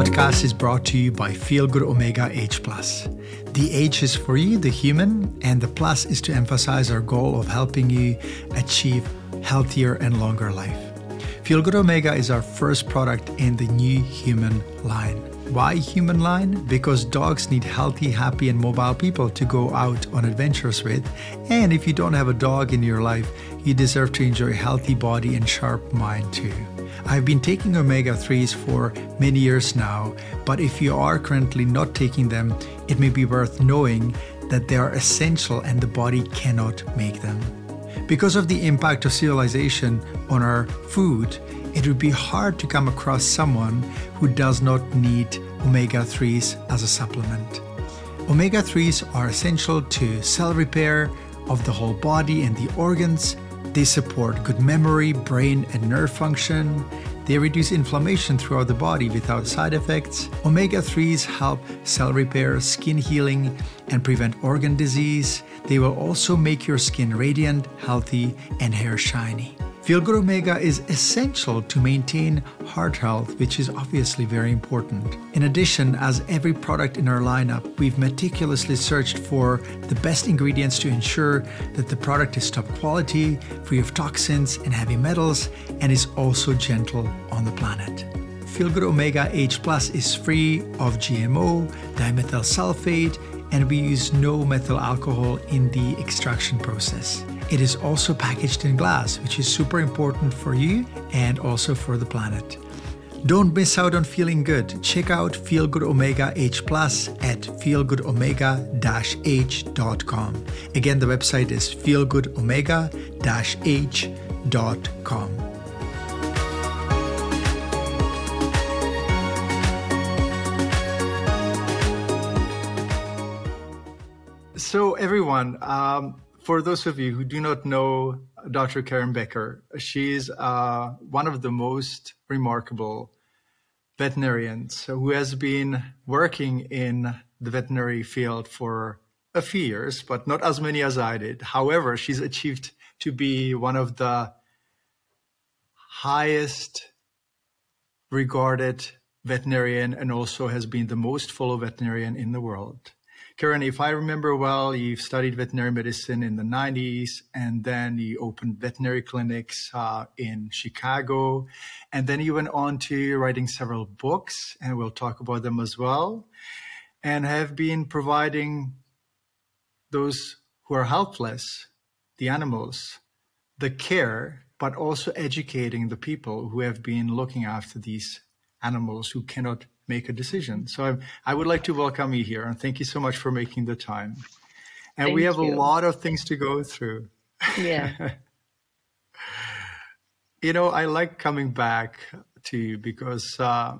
podcast is brought to you by Feel Good Omega H. Plus. The H is for you, the human, and the plus is to emphasize our goal of helping you achieve healthier and longer life. Feel Good Omega is our first product in the new human line. Why human line? Because dogs need healthy, happy, and mobile people to go out on adventures with. And if you don't have a dog in your life, you deserve to enjoy a healthy body and sharp mind too. I've been taking omega 3s for many years now, but if you are currently not taking them, it may be worth knowing that they are essential and the body cannot make them. Because of the impact of civilization on our food, it would be hard to come across someone who does not need omega 3s as a supplement. Omega 3s are essential to cell repair of the whole body and the organs they support good memory, brain, and nerve function. They reduce inflammation throughout the body without side effects. Omega 3s help cell repair, skin healing, and prevent organ disease. They will also make your skin radiant, healthy, and hair shiny. Feel Good Omega is essential to maintain heart health, which is obviously very important. In addition, as every product in our lineup, we've meticulously searched for the best ingredients to ensure that the product is top quality, free of toxins and heavy metals, and is also gentle on the planet. Feel Good Omega H is free of GMO, dimethyl sulfate, and we use no methyl alcohol in the extraction process. It is also packaged in glass, which is super important for you and also for the planet. Don't miss out on feeling good. Check out Feel Good Omega H Plus at feelgoodomega-h.com. Again, the website is feelgoodomega-h.com. So, everyone, um, for those of you who do not know Dr. Karen Becker, she's uh, one of the most remarkable veterinarians who has been working in the veterinary field for a few years, but not as many as I did. However, she's achieved to be one of the highest regarded veterinarian and also has been the most followed veterinarian in the world. Karen, if I remember well, you studied veterinary medicine in the 90s, and then you opened veterinary clinics uh, in Chicago. And then you went on to writing several books, and we'll talk about them as well, and have been providing those who are helpless, the animals, the care, but also educating the people who have been looking after these animals who cannot make a decision. So I, I would like to welcome you here and thank you so much for making the time. And thank we have you. a lot of things to go through. Yeah. you know, I like coming back to you because uh,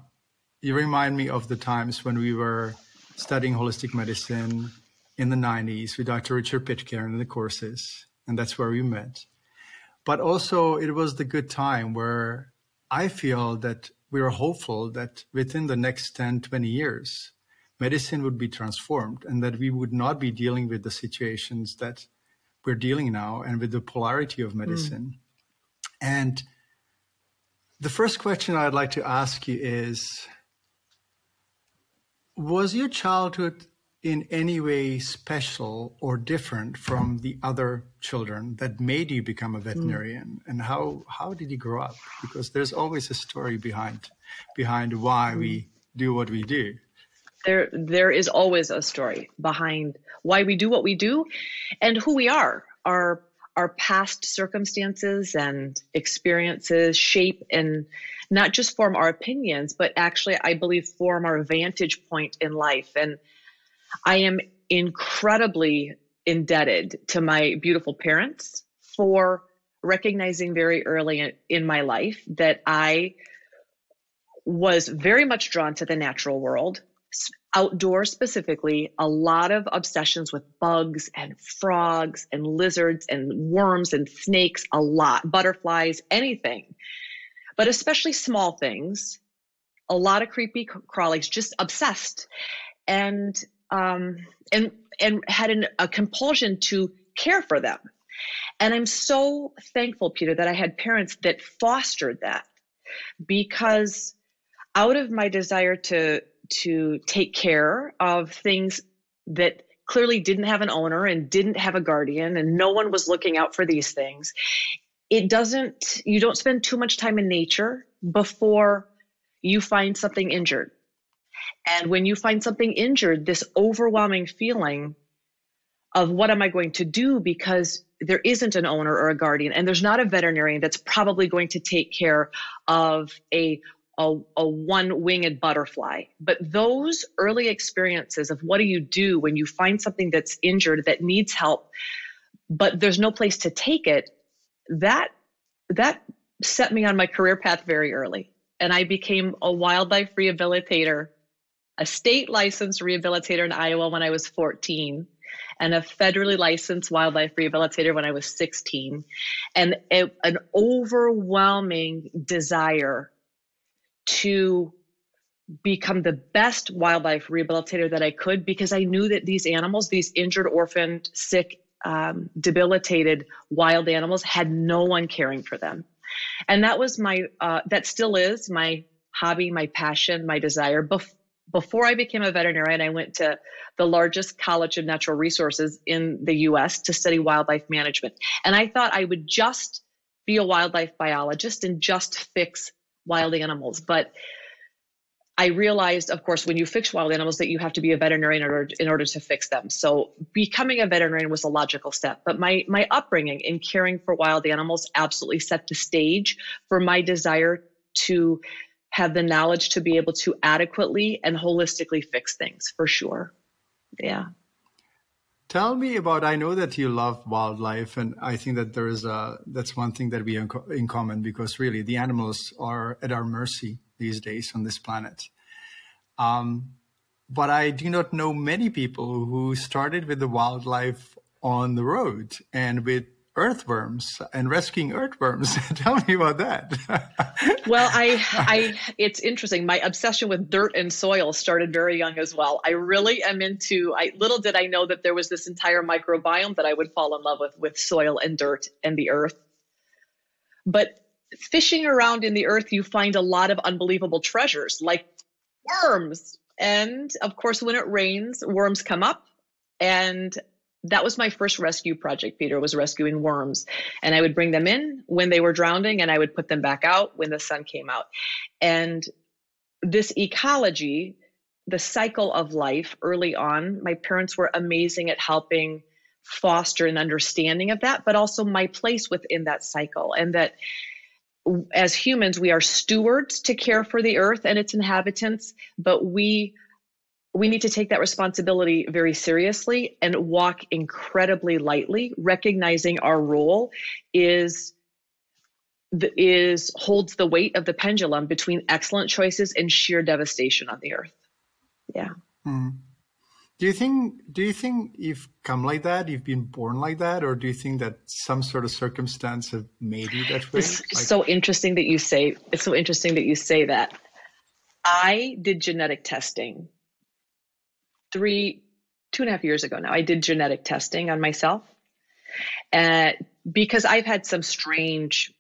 you remind me of the times when we were studying holistic medicine in the 90s with Dr. Richard Pitcairn in the courses, and that's where we met. But also, it was the good time where I feel that we are hopeful that within the next 10, 20 years, medicine would be transformed and that we would not be dealing with the situations that we're dealing now and with the polarity of medicine. Mm. And the first question I'd like to ask you is Was your childhood in any way special or different from the other children that made you become a veterinarian? Mm. and how how did you grow up? Because there's always a story behind behind why mm. we do what we do. There there is always a story behind why we do what we do and who we are. Our our past circumstances and experiences shape and not just form our opinions but actually i believe form our vantage point in life. And I am incredibly indebted to my beautiful parents for recognizing very early in my life that I was very much drawn to the natural world, outdoors specifically, a lot of obsessions with bugs and frogs and lizards and worms and snakes, a lot, butterflies, anything, but especially small things, a lot of creepy crawlies, just obsessed. And um, and and had an, a compulsion to care for them. And I'm so thankful, Peter, that I had parents that fostered that because out of my desire to to take care of things that clearly didn't have an owner and didn't have a guardian and no one was looking out for these things it doesn't you don't spend too much time in nature before you find something injured and when you find something injured this overwhelming feeling of what am i going to do because there isn't an owner or a guardian and there's not a veterinarian that's probably going to take care of a a, a one winged butterfly. But those early experiences of what do you do when you find something that's injured that needs help, but there's no place to take it, that that set me on my career path very early. And I became a wildlife rehabilitator, a state licensed rehabilitator in Iowa when I was 14 and a federally licensed wildlife rehabilitator when I was 16, and an overwhelming desire to become the best wildlife rehabilitator that I could because I knew that these animals, these injured, orphaned, sick, um, debilitated wild animals, had no one caring for them. And that was my, uh, that still is my hobby, my passion, my desire. Bef- before I became a veterinarian, I went to the largest college of natural resources in the US to study wildlife management. And I thought I would just be a wildlife biologist and just fix wild animals. But I realized, of course, when you fix wild animals, that you have to be a veterinarian in order, in order to fix them. So becoming a veterinarian was a logical step. But my my upbringing in caring for wild animals absolutely set the stage for my desire to have the knowledge to be able to adequately and holistically fix things for sure. Yeah. Tell me about. I know that you love wildlife, and I think that there is a. That's one thing that we have in common because really the animals are at our mercy these days on this planet. Um, but I do not know many people who started with the wildlife on the road and with earthworms and rescuing earthworms. Tell me about that. well, I, I, it's interesting. My obsession with dirt and soil started very young as well. I really am into. I little did I know that there was this entire microbiome that I would fall in love with, with soil and dirt and the earth. But fishing around in the earth, you find a lot of unbelievable treasures, like worms. And of course, when it rains, worms come up and that was my first rescue project peter was rescuing worms. And i would bring them in when they were drowning and i would put them back out when the sun came out. And this ecology the cycle of life early on my parents were amazing at helping foster an understanding of that but also my place within that cycle and that as humans we are stewards to care for the earth and its inhabitants but we we need to take that responsibility very seriously and walk incredibly lightly, recognizing our role is is holds the weight of the pendulum between excellent choices and sheer devastation on the earth. Yeah. Mm. Do you think do you think you've come like that? You've been born like that, or do you think that some sort of circumstance have made you that way? It's like- so interesting that you say. It's so interesting that you say that. I did genetic testing three, two and a half years ago now, I did genetic testing on myself. And because I've had some strange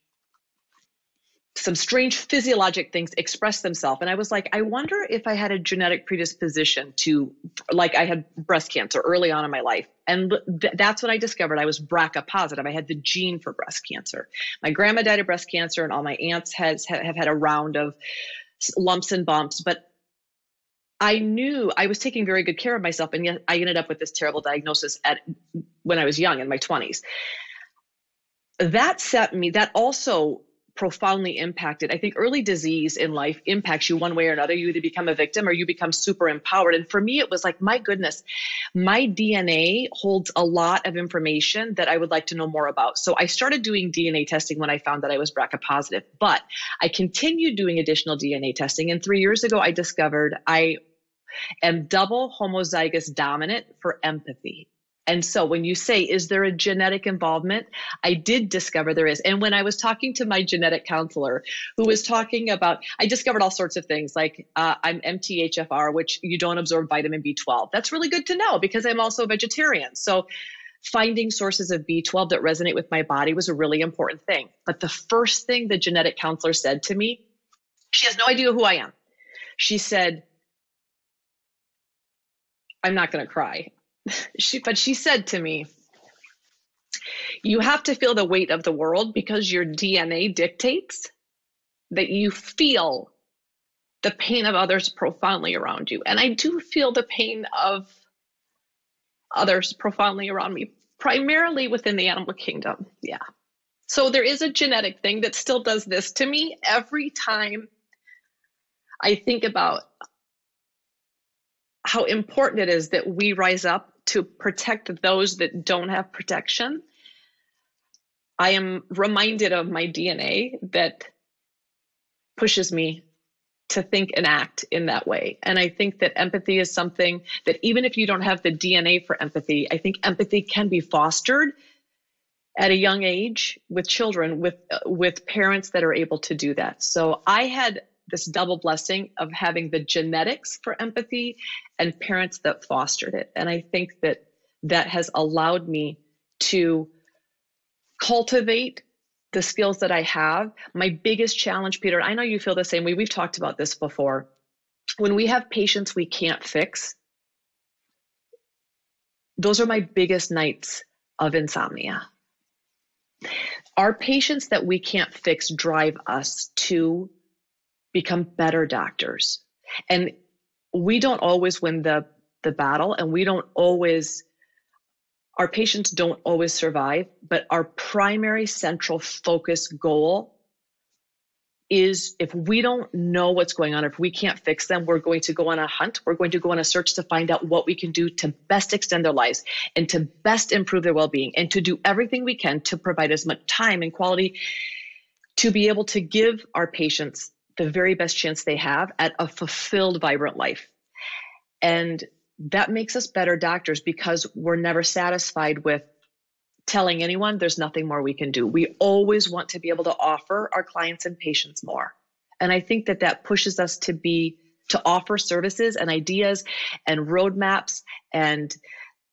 some strange physiologic things express themselves. And i was like i wonder if i had a genetic predisposition to like i had breast cancer early on in my life. And th- that's when i discovered i was brca positive. I had the gene for breast cancer. My grandma died of breast cancer and all my aunts has have had a round of lumps and bumps. But I knew I was taking very good care of myself, and yet I ended up with this terrible diagnosis at when I was young in my 20s. That set me, that also profoundly impacted. I think early disease in life impacts you one way or another. You either become a victim or you become super empowered. And for me, it was like, my goodness, my DNA holds a lot of information that I would like to know more about. So I started doing DNA testing when I found that I was BRCA positive, but I continued doing additional DNA testing. And three years ago, I discovered I am double homozygous dominant for empathy. And so when you say, is there a genetic involvement? I did discover there is. And when I was talking to my genetic counselor, who was talking about, I discovered all sorts of things like uh, I'm MTHFR, which you don't absorb vitamin B12. That's really good to know because I'm also a vegetarian. So finding sources of B12 that resonate with my body was a really important thing. But the first thing the genetic counselor said to me, she has no idea who I am. She said, I'm not going to cry. she, but she said to me, You have to feel the weight of the world because your DNA dictates that you feel the pain of others profoundly around you. And I do feel the pain of others profoundly around me, primarily within the animal kingdom. Yeah. So there is a genetic thing that still does this to me every time I think about how important it is that we rise up to protect those that don't have protection. I am reminded of my DNA that pushes me to think and act in that way. And I think that empathy is something that even if you don't have the DNA for empathy, I think empathy can be fostered at a young age with children with with parents that are able to do that. So I had this double blessing of having the genetics for empathy and parents that fostered it. And I think that that has allowed me to cultivate the skills that I have, my biggest challenge, Peter, I know you feel the same way. We've talked about this before. When we have patients we can't fix, those are my biggest nights of insomnia. Our patients that we can't fix drive us to become better doctors. And we don't always win the, the battle, and we don't always our patients don't always survive, but our primary central focus goal is if we don't know what's going on, if we can't fix them, we're going to go on a hunt. We're going to go on a search to find out what we can do to best extend their lives and to best improve their well being and to do everything we can to provide as much time and quality to be able to give our patients the very best chance they have at a fulfilled, vibrant life. And that makes us better doctors because we're never satisfied with telling anyone there's nothing more we can do. We always want to be able to offer our clients and patients more. And I think that that pushes us to be to offer services and ideas and roadmaps and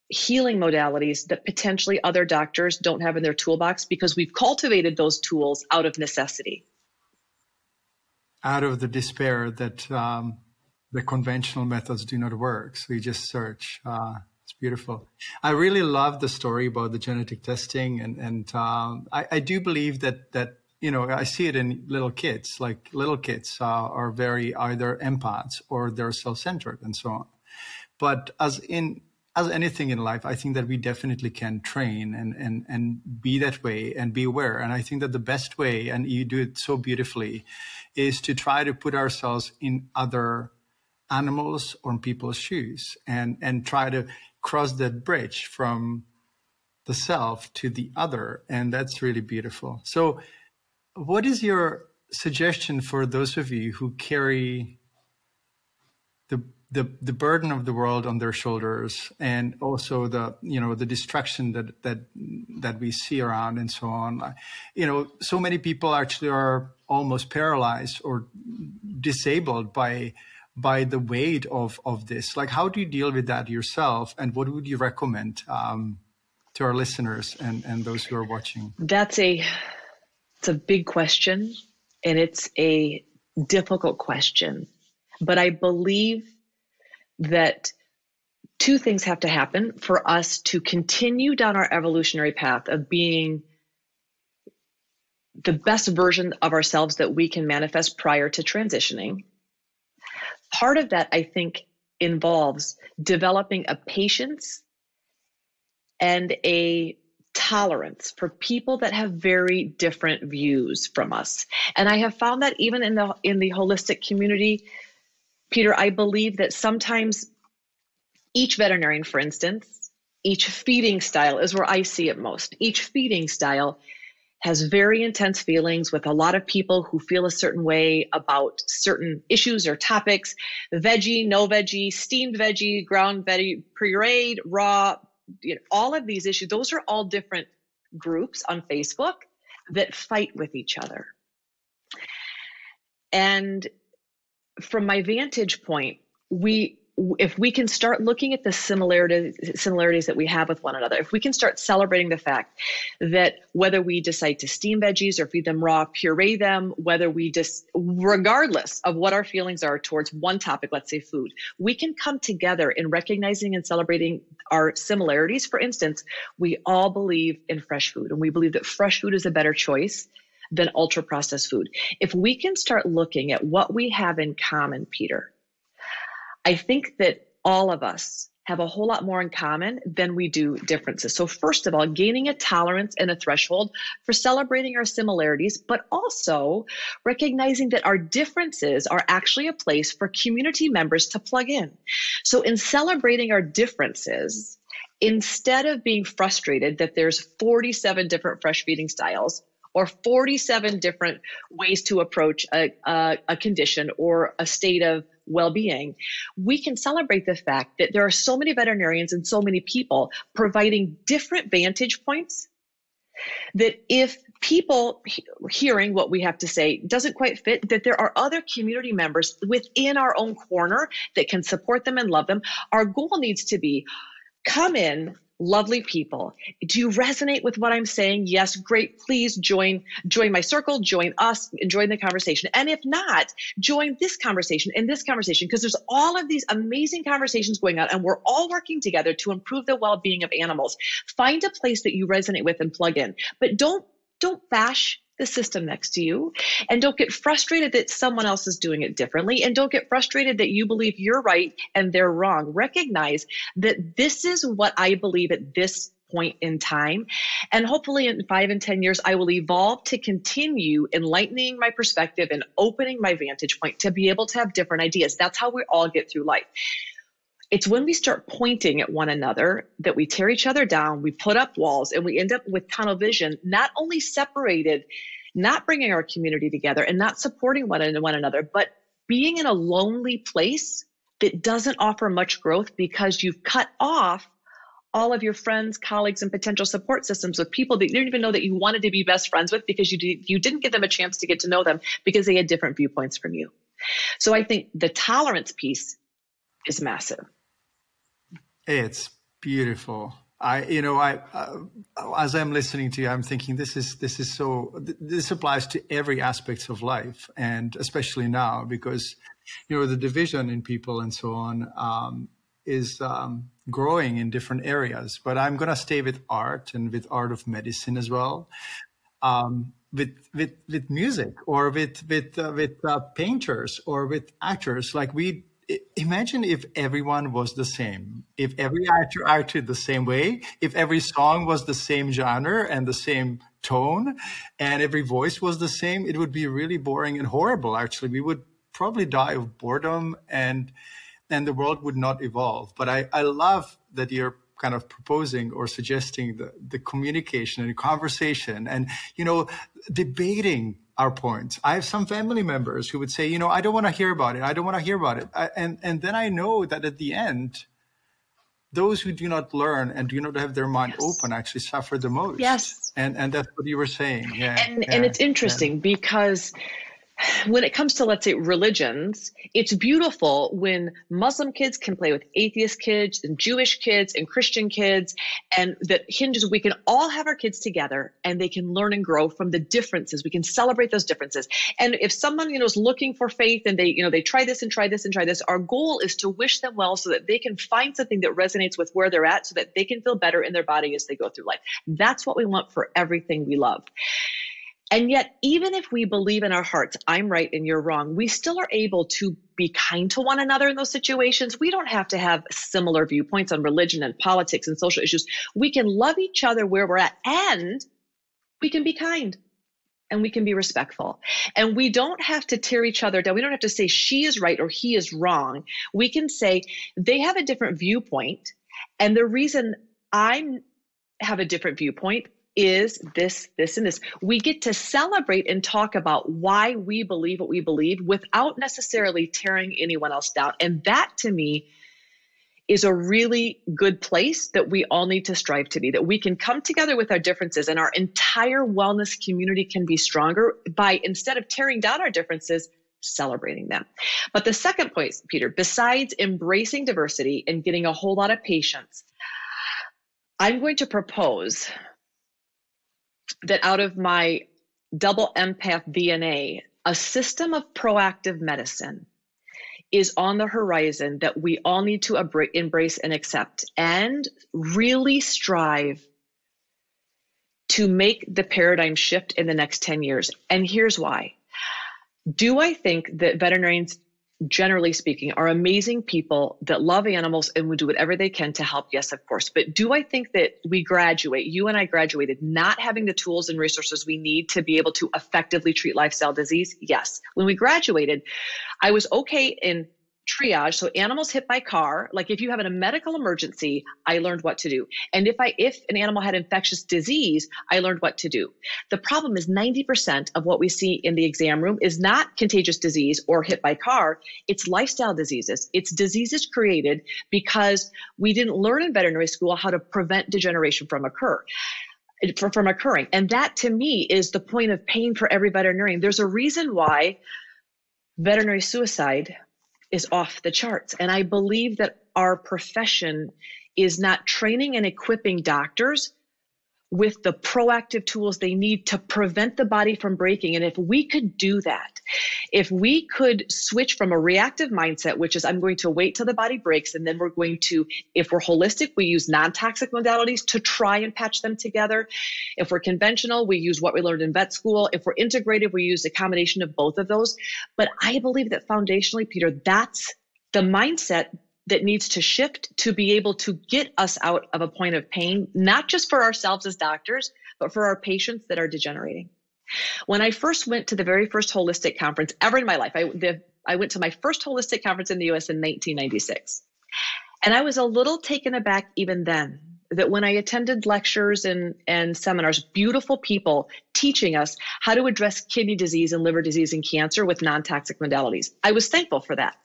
healing modalities that potentially other doctors don't have in their toolbox because we've cultivated those tools out of necessity. Out of the despair that um, the conventional methods do not work. So you just search. Uh, it's beautiful. I really love the story about the genetic testing, and and um, I, I, do believe that that you know I see it in little kids. Like little kids uh, are very either empaths or they're self-centered and so on. But as in as anything in life, I think that we definitely can train and, and, and be that way and be aware. And I think that the best way, and you do it so beautifully, is to try to put ourselves in other animals on people's shoes and and try to cross that bridge from the self to the other. And that's really beautiful. So what is your suggestion for those of you who carry the the, the burden of the world on their shoulders and also the you know the destruction that that that we see around and so on. You know so many people actually are almost paralyzed or disabled by by the weight of of this. Like how do you deal with that yourself? And what would you recommend um, to our listeners and and those who are watching? That's a it's a big question and it's a difficult question. But i believe that two things have to happen for us to continue down our evolutionary path of being the best version of ourselves that we can manifest prior to transitioning part of that, I think, involves developing a patience and a tolerance for people that have very different views from us. And I have found that even in the in the holistic community, Peter, I believe that sometimes each veterinarian, for instance, each feeding style is where I see it most. Each feeding style has very intense feelings with a lot of people who feel a certain way about certain issues or topics veggie, no veggie, steamed veggie, ground veggie, pureed, raw, you know, all of these issues. Those are all different groups on Facebook that fight with each other. And from my vantage point, we if we can start looking at the similarities similarities that we have with one another, if we can start celebrating the fact that whether we decide to steam veggies or feed them raw, puree them, whether we just regardless of what our feelings are towards one topic, let's say food, we can come together in recognizing and celebrating our similarities. For instance, we all believe in fresh food and we believe that fresh food is a better choice than ultra processed food. If we can start looking at what we have in common, Peter, I think that all of us have a whole lot more in common than we do differences. So, first of all, gaining a tolerance and a threshold for celebrating our similarities, but also recognizing that our differences are actually a place for community members to plug in. So, in celebrating our differences, instead of being frustrated that there's 47 different fresh feeding styles, or 47 different ways to approach a, a, a condition or a state of well being, we can celebrate the fact that there are so many veterinarians and so many people providing different vantage points that if people hearing what we have to say doesn't quite fit, that there are other community members within our own corner that can support them and love them. Our goal needs to be come in, lovely people. Do you resonate with what I'm saying? Yes, great. Please join join my circle, join us, join the conversation. And if not, join this conversation and this conversation because there's all of these amazing conversations going on and we're all working together to improve the well-being of animals. Find a place that you resonate with and plug in. But don't don't bash the system next to you. And don't get frustrated that someone else is doing it differently. And don't get frustrated that you believe you're right and they're wrong. Recognize that this is what I believe at this point in time. And hopefully in five and 10 years, I will evolve to continue enlightening my perspective and opening my vantage point to be able to have different ideas. That's how we all get through life. It's when we start pointing at one another that we tear each other down, we put up walls, and we end up with tunnel vision, not only separated, not bringing our community together and not supporting one, one another, but being in a lonely place that doesn't offer much growth because you've cut off all of your friends, colleagues, and potential support systems with people that you didn't even know that you wanted to be best friends with because you, did, you didn't give them a chance to get to know them because they had different viewpoints from you. So I think the tolerance piece is massive. It's beautiful. I, you know, I, uh, as I'm listening to you, I'm thinking this is, this is so, this applies to every aspect of life and especially now because, you know, the division in people and so on, um, is, um, growing in different areas, but I'm going to stay with art and with art of medicine as well. Um, with, with, with music or with, with, uh, with, uh, painters or with actors, like we, imagine if everyone was the same if every actor acted the same way if every song was the same genre and the same tone and every voice was the same it would be really boring and horrible actually. We would probably die of boredom and and the world would not evolve. But i i love that you're kind of proposing or suggesting the, the communication and conversation and you know debating our point. I have some family members who would say, you know, I don't want to hear about it. I don't want to hear about it. I, and and then I know that at the end, those who do not learn and do not have their mind yes. open actually suffer the most. Yes. And and that's what you were saying. Yeah. And yeah, and it's interesting yeah. because when it comes to let's say religions it's beautiful when muslim kids can play with atheist kids and jewish kids and christian kids and that hinges we can all have our kids together and they can learn and grow from the differences. We can celebrate those differences. And if someone you know is looking for faith and they you know they try this and try this and try this our goal is to wish them well so that they can find something that resonates with where they're at so that they can feel better in their body as they go through life. That's what we want for everything we love and yet, even if we believe in our hearts, I'm right and you're wrong, we still are able to be kind to one another in those situations. We don't have to have similar viewpoints on religion and politics and social issues. We can love each other where we're at and we can be kind and we can be respectful. And we don't have to tear each other down. We don't have to say she is right or he is wrong. We can say they have a different viewpoint. And the reason I have a different viewpoint is this, this, and this. We get to celebrate and talk about why we believe what we believe without necessarily tearing anyone else down. And that to me is a really good place that we all need to strive to be, that we can come together with our differences and our entire wellness community can be stronger by instead of tearing down our differences, celebrating them. But the second point, Peter, besides embracing diversity and getting a whole lot of patience, I'm going to propose that out of my double empath DNA, a system of proactive medicine is on the horizon that we all need to embrace and accept and really strive to make the paradigm shift in the next 10 years. And here's why. Do I think that veterinarians generally speaking, are amazing people that love animals and would do whatever they can to help. Yes, of course. But do I think that we graduate, you and I graduated, not having the tools and resources we need to be able to effectively treat lifestyle disease? Yes. When we graduated, I was okay in triage so animals hit by car like if you have a medical emergency i learned what to do. And if i if an animal had infectious disease i learned what to do. The problem is 90% of what we see in the exam room is not contagious disease or hit by car. It's lifestyle diseases. It's diseases created because we didn't learn in veterinary school how to prevent degeneration from occur from occurring. And that to me is the point of pain for every veterinarian. There's a reason why veterinary suicide is off the charts. And I believe that our profession is not training and equipping doctors with the proactive tools they need to prevent the body from breaking. And if we could do that, if we could switch from a reactive mindset, which is I'm going to wait till the body breaks, and then we're going to, if we're holistic, we use non toxic modalities to try and patch them together. If we're conventional, we use what we learned in vet school. If we're integrative, we use a combination of both of those. But I believe that foundationally, Peter, that's the mindset that needs to shift to be able to get us out of a point of pain, not just for ourselves as doctors, but for our patients that are degenerating. When I first went to the very first holistic conference ever in my life, I, the, I went to my first holistic conference in the US in 1996. And I was a little taken aback even then that when I attended lectures and, and seminars, beautiful people teaching us how to address kidney disease and liver disease and cancer with non toxic modalities. I was thankful for that.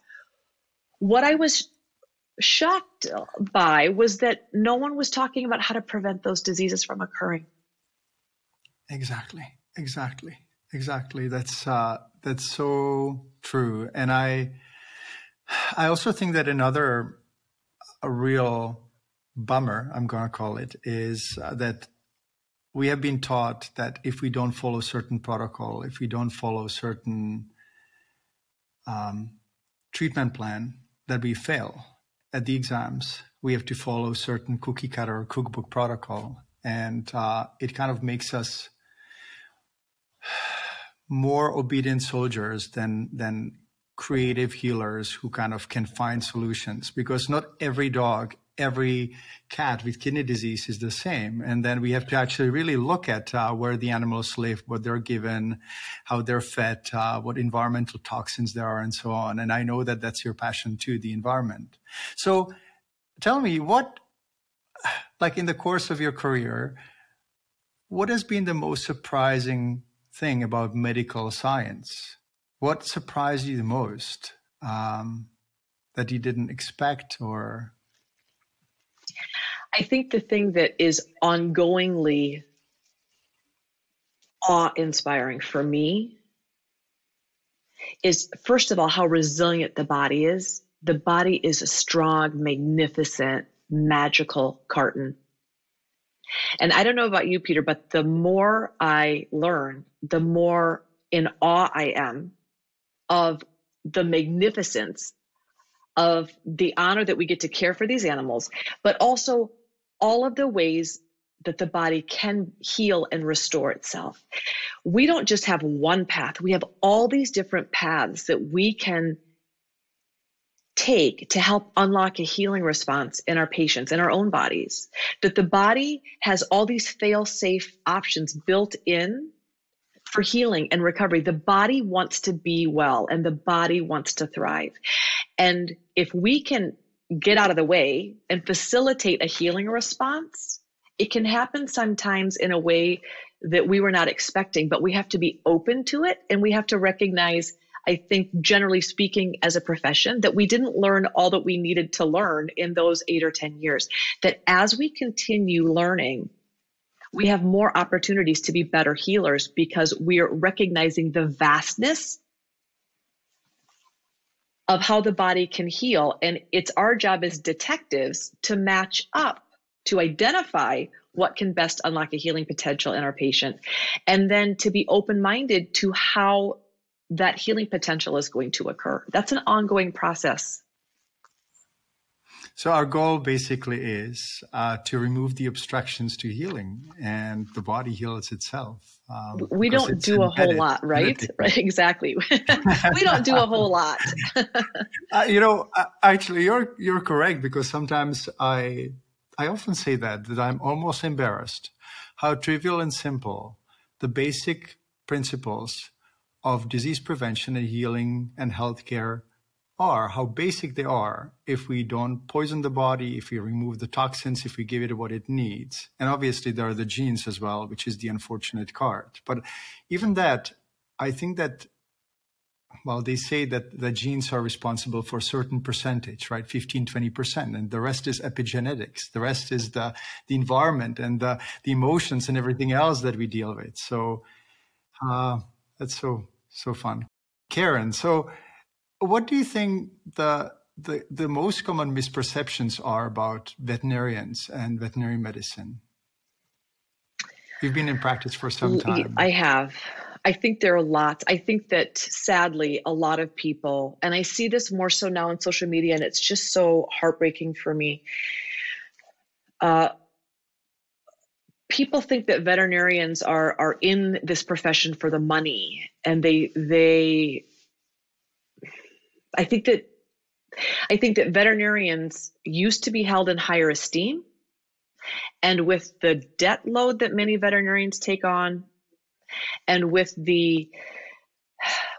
What I was shocked by was that no one was talking about how to prevent those diseases from occurring. Exactly, exactly, exactly. That's uh, that's so true, and I I also think that another a real bummer, I'm going to call it, is uh, that we have been taught that if we don't follow certain protocol, if we don't follow certain um, treatment plan, that we fail at the exams, we have to follow certain cookie cutter cookbook protocol, and uh, it kind of makes us more obedient soldiers than than creative healers who kind of can find solutions. Because not every dog every cat with kidney disease is the same. And then we have to actually really look at uh, where the animals live, what they're given, how they're fed, uh, what environmental toxins there are, and so on. And I know that that's your passion too, the environment. So tell me what, like in the course of your career, what has been the most surprising thing about medical science? What surprised you the most um, that you didn't expect or I think the thing that is ongoingly awe inspiring for me is first of all how resilient the body is. The body is a strong, magnificent, magical carton. And I don't know about you, Peter, but the more I learn, the more in awe I am of the magnificence of the honor that we get to care for these animals, but also all of the ways that the body can heal and restore itself. We don't just have one path, we have all these different paths that we can take to help unlock a healing response in our patients in our own bodies. That the body has all these fail safe options built in for healing and recovery. The body wants to be well and the body wants to thrive. And if we can get out of the way and facilitate a healing response, it can happen sometimes in a way that we were not expecting, but we have to be open to it and we have to recognize, I think, generally speaking, as a profession, that we didn't learn all that we needed to learn in those eight or 10 years. That as we continue learning, we have more opportunities to be better healers because we are recognizing the vastness of how the body can heal. And it's our job as detectives to match up, to identify what can best unlock a healing potential in our patient, and then to be open minded to how that healing potential is going to occur. That's an ongoing process. So our goal basically is uh, to remove the obstructions to healing, and the body heals itself. Um, we don't do a whole lot, right? Right, exactly. we don't do a whole lot. uh, you know, uh, actually, you're you're correct because sometimes I I often say that that I'm almost embarrassed how trivial and simple the basic principles of disease prevention and healing and healthcare are, how basic they are, if we don't poison the body, if we remove the toxins, if we give it what it needs. And obviously, there are the genes as well, which is the unfortunate card. But even that, I think that, well, they say that the genes are responsible for a certain percentage, right? 15, 20%. And the rest is epigenetics. The rest is the, the environment and the, the emotions and everything else that we deal with. So, uh, that's so, so fun. Karen, so what do you think the the, the most common misperceptions are about veterinarians and veterinary medicine? You've been in practice for some time. I have. I think there are lots. I think that sadly, a lot of people, and I see this more so now on social media, and it's just so heartbreaking for me. Uh, people think that veterinarians are are in this profession for the money, and they they I think that I think that veterinarians used to be held in higher esteem. And with the debt load that many veterinarians take on, and with the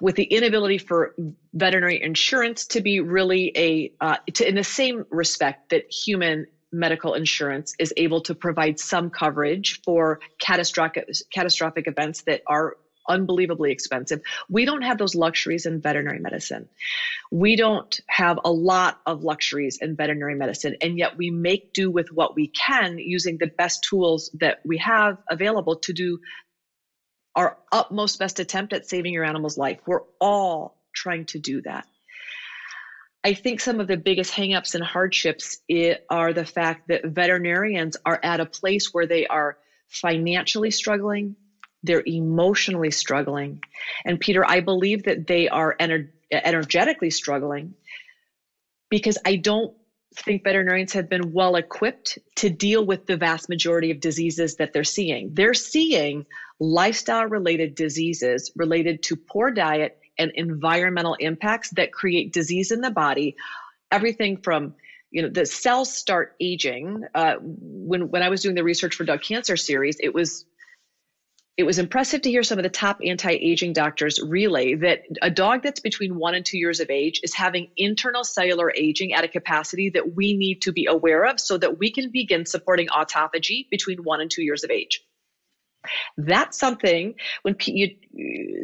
with the inability for veterinary insurance to be really a uh, to, in the same respect that human medical insurance is able to provide some coverage for catastrophic catastrophic events that are unbelievably expensive. We don't have those luxuries in veterinary medicine. We don't have a lot of luxuries in veterinary medicine, and yet we make do with what we can using the best tools that we have available to do our utmost best attempt at saving your animal's life. We're all trying to do that. I think some of the biggest hangups and hardships are the fact that veterinarians are at a place where they are financially struggling, they're emotionally struggling. And Peter, I believe that they are ener- energetically struggling because I don't think veterinarians have been well equipped to deal with the vast majority of diseases that they're seeing. They're seeing lifestyle related diseases related to poor diet and environmental impacts that create disease in the body. Everything from you know the cells start aging. Uh, when when I was doing the research for Dog Cancer series, it was it was impressive to hear some of the top anti-aging doctors relay that a dog that's between one and two years of age is having internal cellular aging at a capacity that we need to be aware of so that we can begin supporting autophagy between one and two years of age. That's something when you,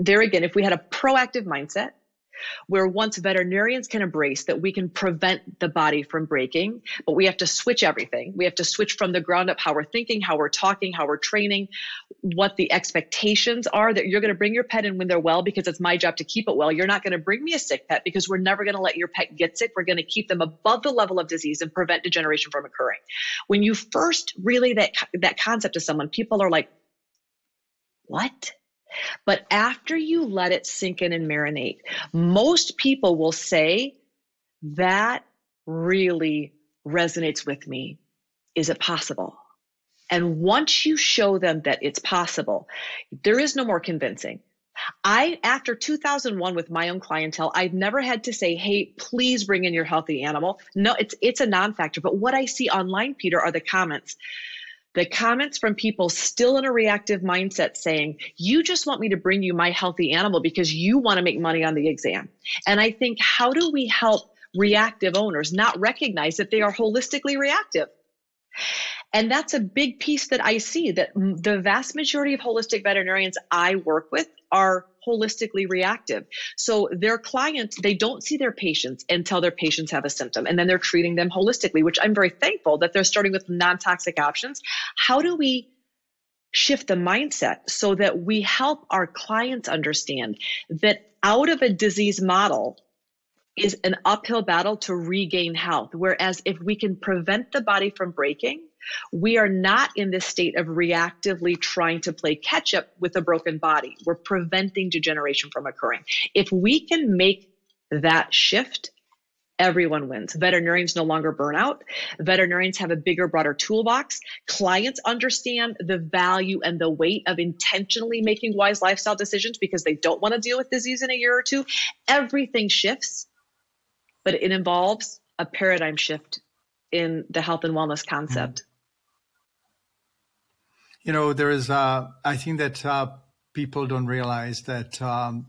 there again if we had a proactive mindset where once veterinarians can embrace that we can prevent the body from breaking, but we have to switch everything. We have to switch from the ground up how we're thinking, how we're talking, how we're training, what the expectations are that you're going to bring your pet in when they're well because it's my job to keep it well. You're not going to bring me a sick pet because we're never going to let your pet get sick. We're going to keep them above the level of disease and prevent degeneration from occurring. When you first relay that that concept to someone, people are like, "What?" But after you let it sink in and marinate, most people will say, That really resonates with me. Is it possible? And once you show them that it's possible, there is no more convincing. I, after 2001 with my own clientele, I've never had to say, Hey, please bring in your healthy animal. No, it's, it's a non-factor. But what I see online, Peter, are the comments the comments from people still in a reactive mindset saying, You just want me to bring you my healthy animal because you want to make money on the exam. And I think, how do we help reactive owners not recognize that they are holistically reactive? And that's a big piece that I see that the vast majority of holistic veterinarians I work with are holistically reactive. So their clients, they don't see their patients until their patients have a symptom and then they're treating them holistically, which I'm very thankful that they're starting with non-toxic options. How do we shift the mindset so that we help our clients understand that out of a disease model, is an uphill battle to regain health. Whereas if we can prevent the body from breaking, we are not in this state of reactively trying to play catch up with a broken body. We're preventing degeneration from occurring. If we can make that shift, everyone wins. Veterinarians no longer burn out. Veterinarians have a bigger, broader toolbox. Clients understand the value and the weight of intentionally making wise lifestyle decisions because they don't want to deal with disease in a year or two. Everything shifts, but it involves a paradigm shift in the health and wellness concept. You know, there is, uh, I think that uh, people don't realize that um,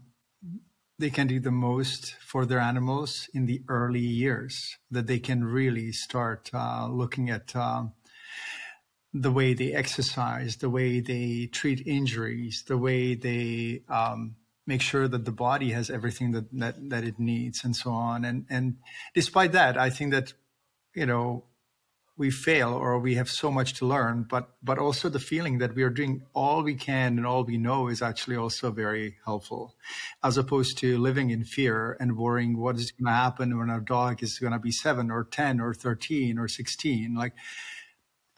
they can do the most for their animals in the early years, that they can really start uh, looking at um, the way they exercise, the way they treat injuries, the way they um, make sure that the body has everything that, that, that it needs and so on. And, and despite that, I think that, you know, we fail or we have so much to learn, but but also the feeling that we are doing all we can and all we know is actually also very helpful, as opposed to living in fear and worrying what is going to happen when our dog is going to be seven or ten or thirteen or sixteen. Like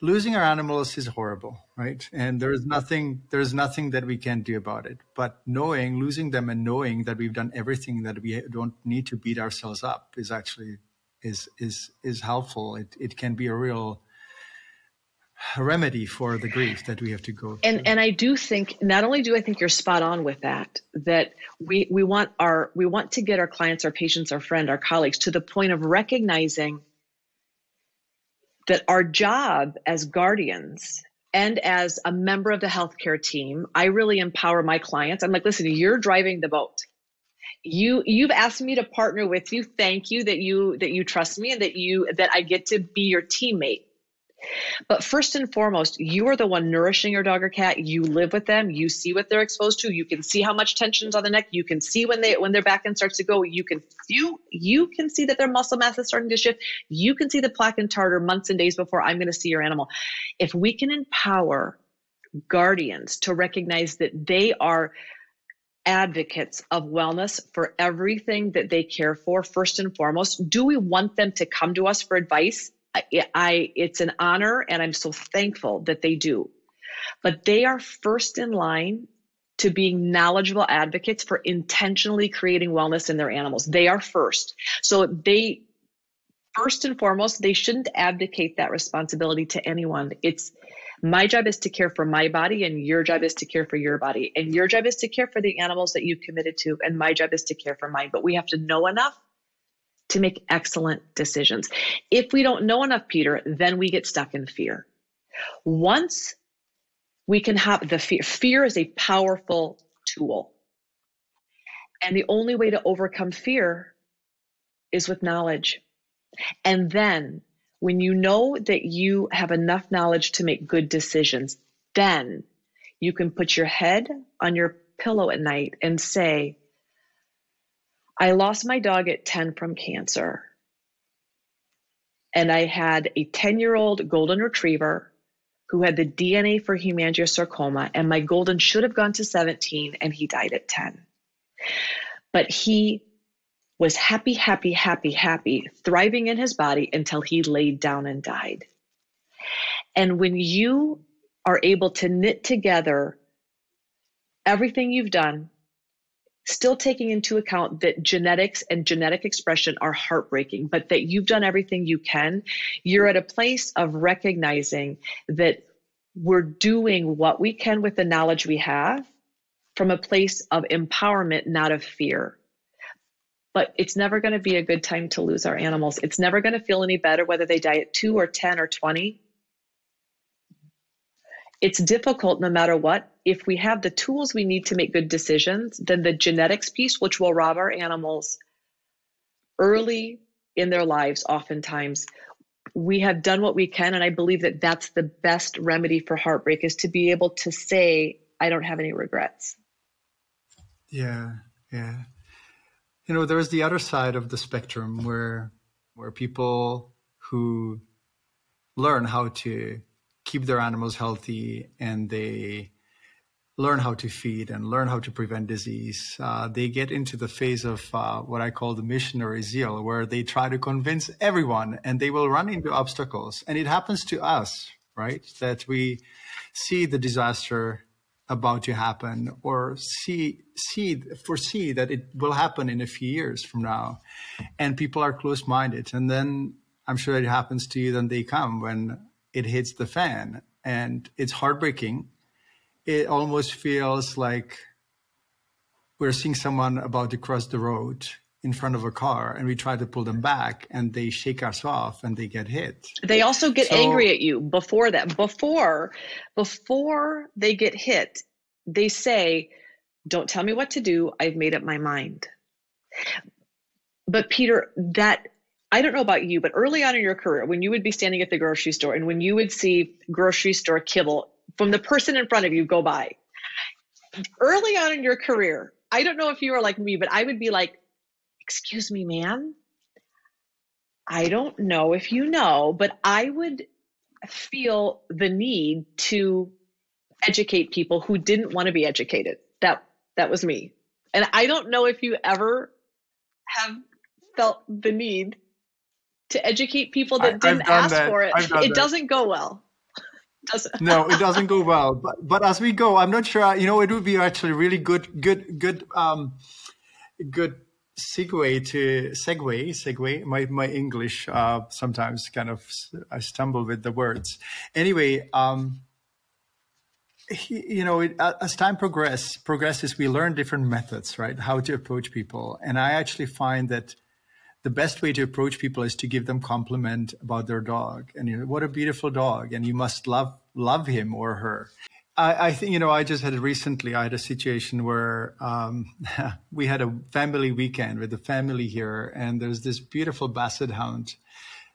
losing our animals is horrible, right? And there is nothing there is nothing that we can do about it. But knowing losing them and knowing that we've done everything that we don't need to beat ourselves up is actually is is is helpful. It it can be a real remedy for the grief that we have to go through. And and I do think not only do I think you're spot on with that that we we want our we want to get our clients, our patients, our friend, our colleagues to the point of recognizing that our job as guardians and as a member of the healthcare team, I really empower my clients. I'm like, listen, you're driving the boat you you've asked me to partner with you. Thank you that you that you trust me and that you that i get to be your teammate. But first and foremost you are the one nourishing your dog or cat. You live with them. You see what they're exposed to. You can see how much tension's on the neck. You can see when they when their back end starts to go. You can you you can see that their muscle mass is starting to shift. You can see the plaque and tartar months and days before i'm going to see your animal. If we can empower guardians to recognize that they are advocates of wellness for everything that they care for first and foremost. Do we want them to come to us for advice? I, I, it's an honor and i'm so thankful that they do. But they are first in line to being knowledgeable advocates for intentionally creating wellness in their animals. They are first. So they first and foremost they shouldn't abdicate that responsibility to anyone. It's my job is to care for my body, and your job is to care for your body. And your job is to care for the animals that you've committed to, and my job is to care for mine. But we have to know enough to make excellent decisions. If we don't know enough, Peter, then we get stuck in fear. Once we can have the fear, fear is a powerful tool. And the only way to overcome fear is with knowledge. And then when you know that you have enough knowledge to make good decisions, then you can put your head on your pillow at night and say, I lost my dog at 10 from cancer. And I had a 10 year old golden retriever who had the DNA for hemangiosarcoma, and my golden should have gone to 17 and he died at 10. But he was happy, happy, happy, happy, thriving in his body until he laid down and died. And when you are able to knit together everything you've done, still taking into account that genetics and genetic expression are heartbreaking, but that you've done everything you can, you're at a place of recognizing that we're doing what we can with the knowledge we have from a place of empowerment, not of fear but it's never going to be a good time to lose our animals. It's never going to feel any better whether they die at two or 10 or 20. It's difficult no matter what. If we have the tools we need to make good decisions, then the genetics piece, which will rob our animals early in their lives, oftentimes, we have done what we can. And I believe that that's the best remedy for heartbreak is to be able to say, I don't have any regrets. Yeah, yeah you know there's the other side of the spectrum where where people who learn how to keep their animals healthy and they learn how to feed and learn how to prevent disease, uh, they get into the phase of uh, what I call the missionary zeal, where they try to convince everyone and they will run into obstacles. And it happens to us, right? That we see the disaster about to happen or see see foresee that it will happen in a few years from now. And people are close minded and then i'm sure it happens to you then they come when it hits the fan. And it's heartbreaking. It almost feels like we're seeing someone about to cross the road in front of a car and we try to pull them back and they shake us off and they get hit. They also get so, angry at you before that. Before before they get hit they say don't tell me what to do. I've made up my mind. But peter that I don't know about you, but early on in your career, when you would be standing at the grocery store and when you would see grocery store kibble from the person in front of you go by, early on in your career, I don't know if you are like me, but I would be like, Excuse me, ma'am. I don't know if you know, but I would feel the need to educate people who didn't want to be educated. That that was me. And I don't know if you ever have felt the need to educate people that didn't ask that. for it. It that. doesn't go well. Doesn't. no, it doesn't go well. But but as we go, I'm not sure. You know, it would be actually really good, good, good, um, good segue to segue segue. My my english uh sometimes kind of i stumble with the words. Anyway um you know it, as time progress progresses we learn different methods right? How to approach people. And i actually find that the best way to approach people is to give them compliment about their dog. And you know what a beautiful dog and you must love love him or her I, I, think you know. I just had recently. I had a situation where um, we had a family weekend with the family here, and there's this beautiful basset hound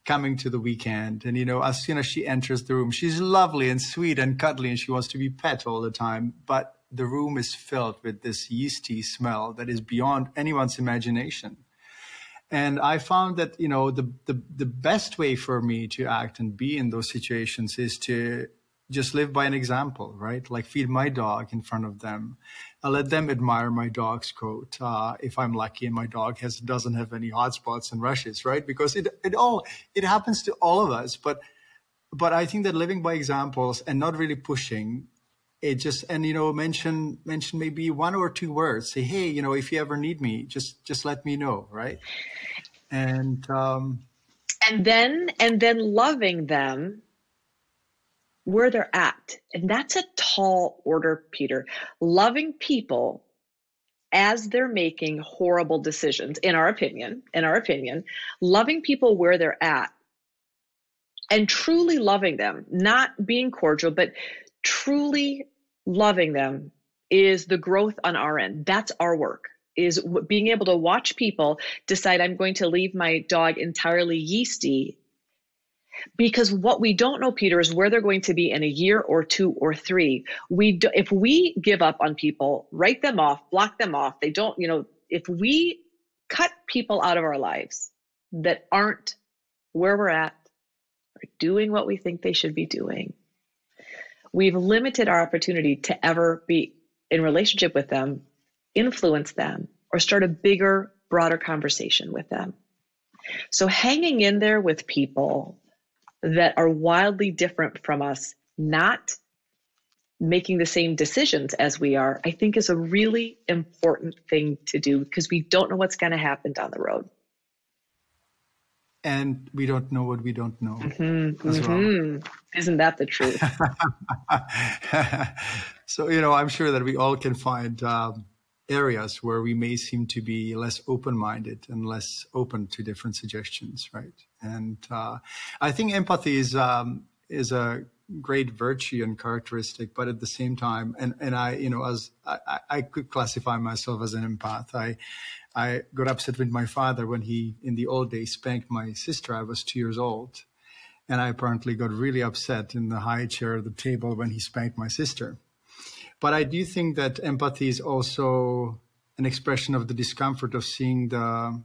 coming to the weekend. And you know, as soon as she enters the room, she's lovely and sweet and cuddly, and she wants to be pet all the time. But the room is filled with this yeasty smell that is beyond anyone's imagination. And I found that you know the the the best way for me to act and be in those situations is to just live by an example, right? Like feed my dog in front of them. I let them admire my dog's coat. Uh, if I'm lucky and my dog has doesn't have any hot spots and rushes, right? Because it it all it happens to all of us. But but I think that living by examples and not really pushing it just and you know mention mention maybe one or two words. Say hey, you know if you ever need me, just just let me know, right? And um, and then and then loving them where they're at. And that's a tall order, Peter. Loving people as they're making horrible decisions, in our opinion, in our opinion, loving people where they're at and truly loving them, not being cordial, but truly loving them is the growth on our end. That's our work is being able to watch people decide I'm going to leave my dog entirely yeasty because what we don't know peter is where they're going to be in a year or two or three. We do, if we give up on people write them off block them off they don't you know if we cut people out of our lives that aren't where we're at or doing what we think they should be doing we've limited our opportunity to ever be in relationship with them influence them or start a bigger broader conversation with them. So hanging in there with people that are wildly different from us, not making the same decisions as we are, I think is a really important thing to do because we don't know what's going to happen down the road. And we don't know what we don't know. Mm-hmm, mm-hmm. Isn't that the truth? so, you know, I'm sure that we all can find um, areas where we may seem to be less open-minded and less open to different suggestions, right? And uh, I think empathy is um, is a great virtue and characteristic, but at the same time, and and I, you know, as I, I could classify myself as an empath. I I got upset with my father when he, in the old days, spanked my sister. I was two years old, and I apparently got really upset in the high chair of the table when he spanked my sister but I do think that empathy is also an expression of the discomfort of seeing the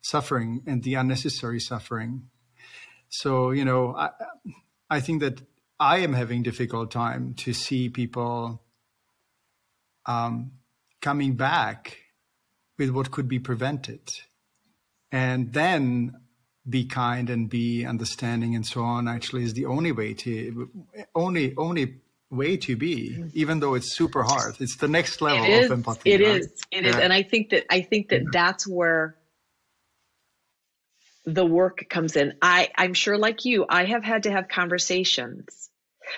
suffering and the unnecessary suffering. So, you know, I, I think that I am having difficult time to see people um, coming back with what could be prevented and then be kind and be understanding and so on actually is the only way to only only way to be even though it's super hard it's the next level it is, of empathy It right? is. It yeah. is. and i think that i think that that's where the work comes in i i'm sure like you i have had to have conversations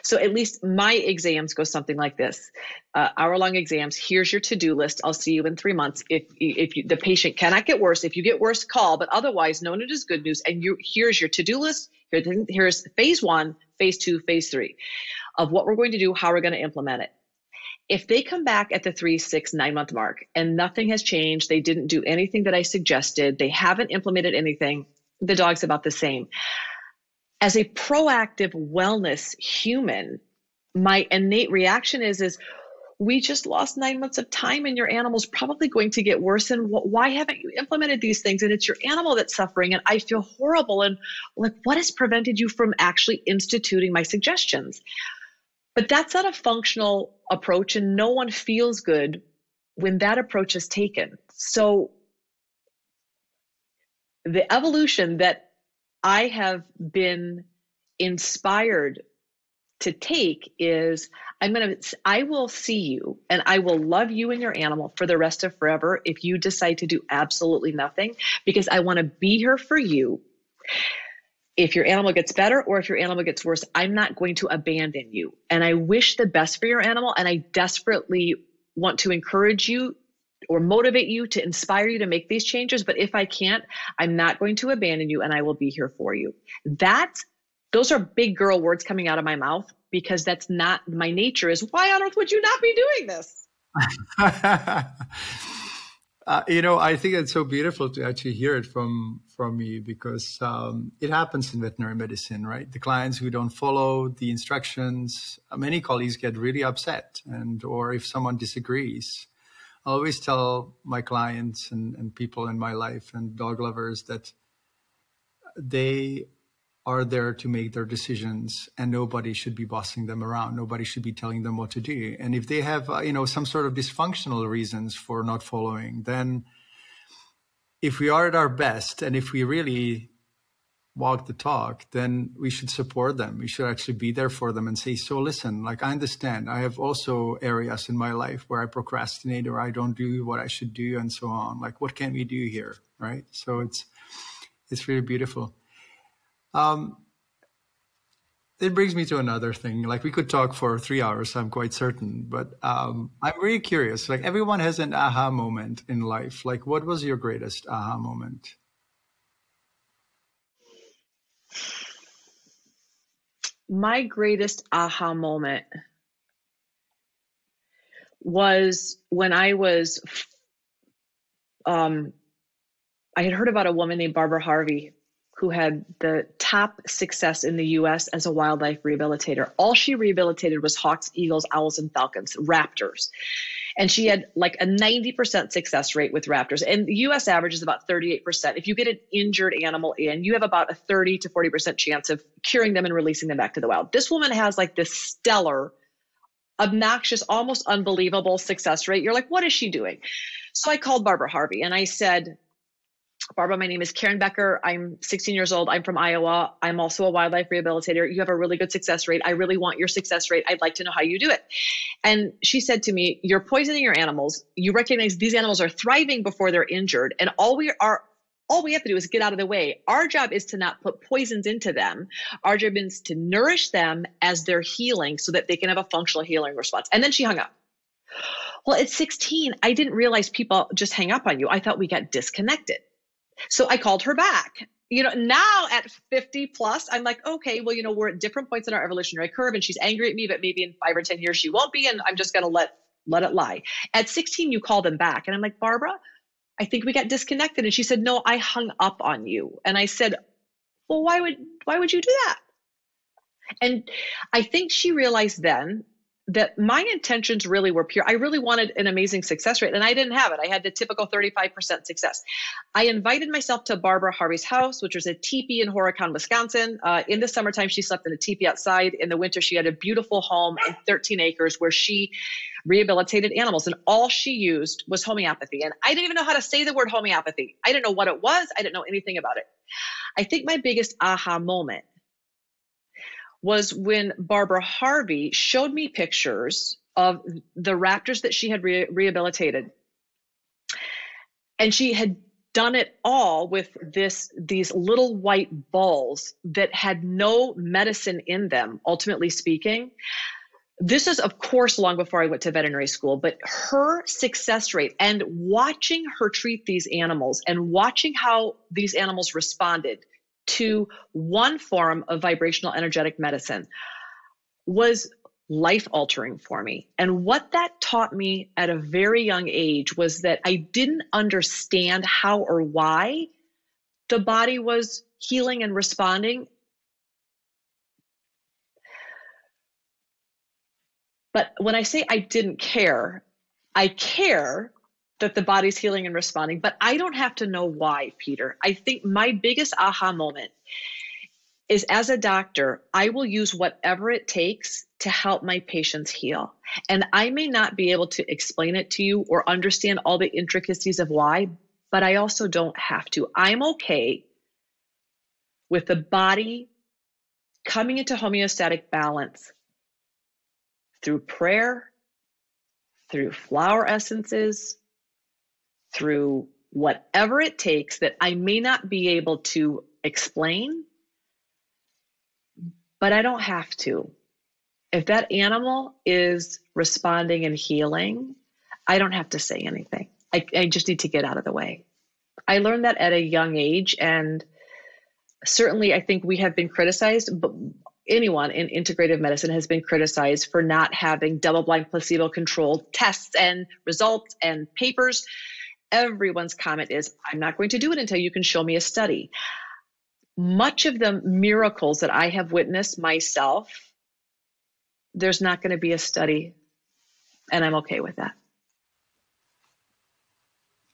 so at least my exams go something like this: uh, hour-long exams. Here's your to-do list. I'll see you in three months. If if you, the patient cannot get worse, if you get worse, call. But otherwise, no it is good news. And you here's your to-do list. Here, here's phase one, phase two, phase three, of what we're going to do, how we're going to implement it. If they come back at the three, six, nine month mark and nothing has changed, they didn't do anything that I suggested, they haven't implemented anything, the dog's about the same. As a proactive wellness human, my innate reaction is is we just lost nine months of time and your animal's probably going to get worse and why haven't you implemented these things? And it's your animal that's suffering and i feel horrible and like what has prevented you from actually instituting my suggestions but that's not a functional approach and no one feels good when that approach is taken so the evolution that I have been inspired to take is I'm going to, I will see you and I will love you and your animal for the rest of forever if you decide to do absolutely nothing because I want to be here for you. If your animal gets better or if your animal gets worse, I'm not going to abandon you. And I wish the best for your animal and I desperately want to encourage you or motivate you to inspire you to make these changes. But if I can't, I'm not going to abandon you and I will be here for you. That's those are big girl words coming out of my mouth because that's not my nature is why on earth would you not be doing this? uh, you know, I think it's so beautiful to actually hear it from you because um, it happens in veterinary medicine, right? The clients who don't follow the instructions, many colleagues get really upset, and or if someone disagrees, I always tell my clients and, and people in my life and dog lovers that they are there to make their decisions and nobody should be bossing them around. Nobody should be telling them what to do. And if they have uh, you know some sort of dysfunctional reasons for not following then if we are at our best and if we really walk the talk, then we should support them. We should actually be there for them and say, so listen, like I understand. I have also areas in my life where I procrastinate or I don't do what I should do and so on. Like, what can we do here? Right. So it's, it's really beautiful. Um, it brings me to another thing. Like we could talk for three hours, I'm quite certain, but um, I'm really curious. Like everyone has an aha moment in life. Like what was your greatest aha moment? my greatest aha moment was when I was um, I had heard about a woman named Barbara Harvey who had the top success in the US as a wildlife rehabilitator. All she rehabilitated was hawks, eagles, owls, and falcons, raptors. And she had like a 90% success rate with raptors. And the us average is about 38% if you get an injured animal in you have about a 30 to 40% chance of curing them and releasing them back to the wild. This woman has like this stellar obnoxious almost unbelievable success rate. You're like what is she doing? So i called barbara harvey and i said Barbara, my name is Karen Becker. I'm 16 years old. I'm from Iowa. I'm also a wildlife rehabilitator. You have a really good success rate. I really want your success rate. I'd like to know how you do it. And she said to me, You're poisoning your animals. You recognize these animals are thriving before they're injured. And all we are all we have to do is get out of the way. Our job is to not put poisons into them. Our job is to nourish them as they're healing so that they can have a functional healing response. And then she hung up. Well, at 16, I didn't realize people just hang up on you. I thought we got disconnected. So I called her back. You know, now at 50 plus, I'm like, okay, well, you know, we're at different points in our evolutionary curve and she's angry at me, but maybe in five or 10 years she won't be. And I'm just going to let, let it lie. At 16, you call them back. And I'm like, Barbara, I think we got disconnected. And she said, no, I hung up on you. And I said, well, why would, why would you do that? And I think she realized then that my intentions really were pure. I really wanted an amazing success rate, and I didn't have it. I had the typical 35% success. I invited myself to Barbara Harvey's house, which was a teepee in Horicon, Wisconsin. Uh, in the summertime, she slept in a teepee outside. In the winter, she had a beautiful home in 13 acres where she rehabilitated animals, and all she used was homeopathy. And I didn't even know how to say the word homeopathy. I didn't know what it was. I didn't know anything about it. I think my biggest aha moment was when Barbara Harvey showed me pictures of the raptors that she had re- rehabilitated. And she had done it all with this these little white balls that had no medicine in them ultimately speaking this is of course long before i went to veterinary school but her success rate and watching her treat these animals and watching how these animals responded to one form of vibrational energetic medicine was life altering for me. And what that taught me at a very young age was that I didn't understand how or why the body was healing and responding. But when I say I didn't care, I care that the body's healing and responding, but I don't have to know why, Peter. I think my biggest aha moment is as a doctor, I will use whatever it takes to help my patients heal. And I may not be able to explain it to you or understand all the intricacies of why, but I also don't have to. I'm okay with the body coming into homeostatic balance through prayer, through flower essences, through whatever it takes that I may not be able to explain, but I don't have to. If that animal is responding and healing, I don't have to say anything. I, I just need to get out of the way. I learned that at a young age, and certainly I think we have been criticized, but anyone in integrative medicine has been criticized for not having double blind placebo controlled tests and results and papers everyone's comment is, I'm not going to do it until you can show me a study. Much of the miracles that I have witnessed myself, there's not going to be a study, and I'm okay with that.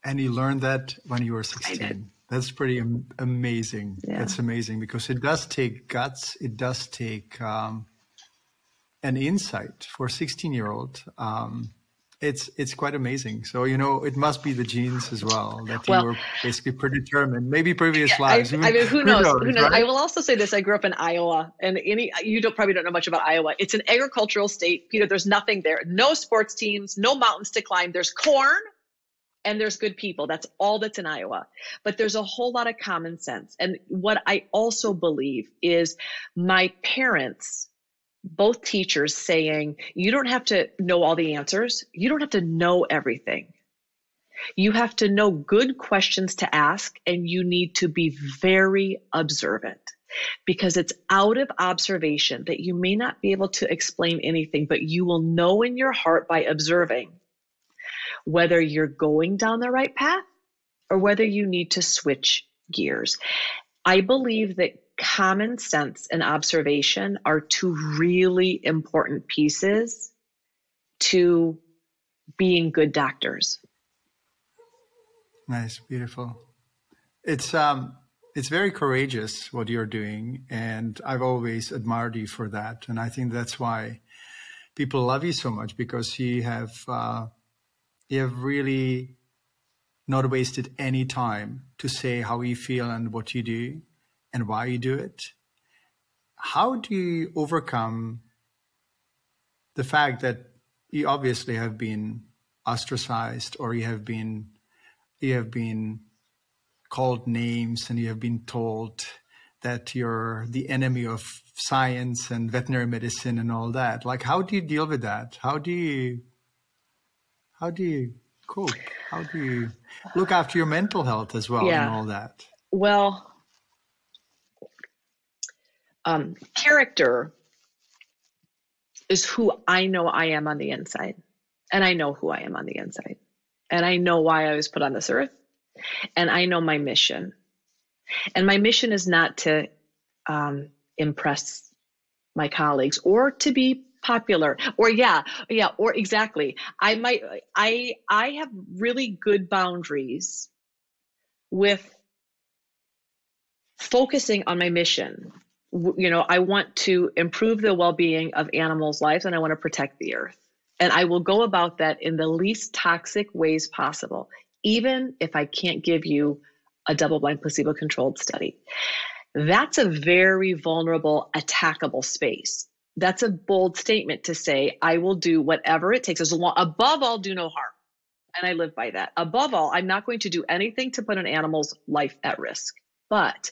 And you learned that when you were 16. That's pretty am- amazing. Yeah. That's amazing because it does take guts. It does take um, an insight for a 16 year old. Um, it's it's quite amazing. So you know, it must be the genes as well that well, you were basically predetermined. Maybe previous yeah, lives. I, I, mean, who knows? Who knows? Who knows? Right? I will also say this: I grew up in Iowa, and any you don't probably don't know much about Iowa. It's an agricultural state, Peter. There's nothing there. No sports teams, no mountains to climb. There's corn, and there's good people. That's all that's in Iowa. But there's a whole lot of common sense. And what I also believe is my parents both teachers saying, you don't have to know all the answers, you don't have to know everything. You have to know good questions to ask, and you need to be very observant because it's out of observation that you may not be able to explain anything, but you will know in your heart by observing whether you're going down the right path or whether you need to switch gears. I believe that common sense and observation are two really important pieces to being good doctors. Nice, beautiful. It's um it's very courageous what you're doing and I've always admired you for that and I think that's why people love you so much because you have uh, you have really not wasted any time to say how you feel and what you do and why you do it. How do you overcome the fact that you obviously have been ostracized or you have been you have been called names and you have been told that you're the enemy of science and veterinary medicine and all that like how do you deal with that how do you how do you cope how do you look after your mental health as well yeah. and all that well um, character is who I know I am on the inside. And I know who I am on the inside. And I know why I was put on this earth. And I know my mission. And my mission is not to um, impress my colleagues or to be popular or yeah yeah or exactly i might i i have really good boundaries with focusing on my mission you know i want to improve the well-being of animals lives and i want to protect the earth. And i will go about that in the least toxic ways possible even if i can't give you a double-blind placebo-controlled study. That's a very vulnerable attackable space. That's a bold statement to say i will do whatever it takes as long above all do no harm. And i live by that. Above all i'm not going to do anything to put an animal's life at risk. But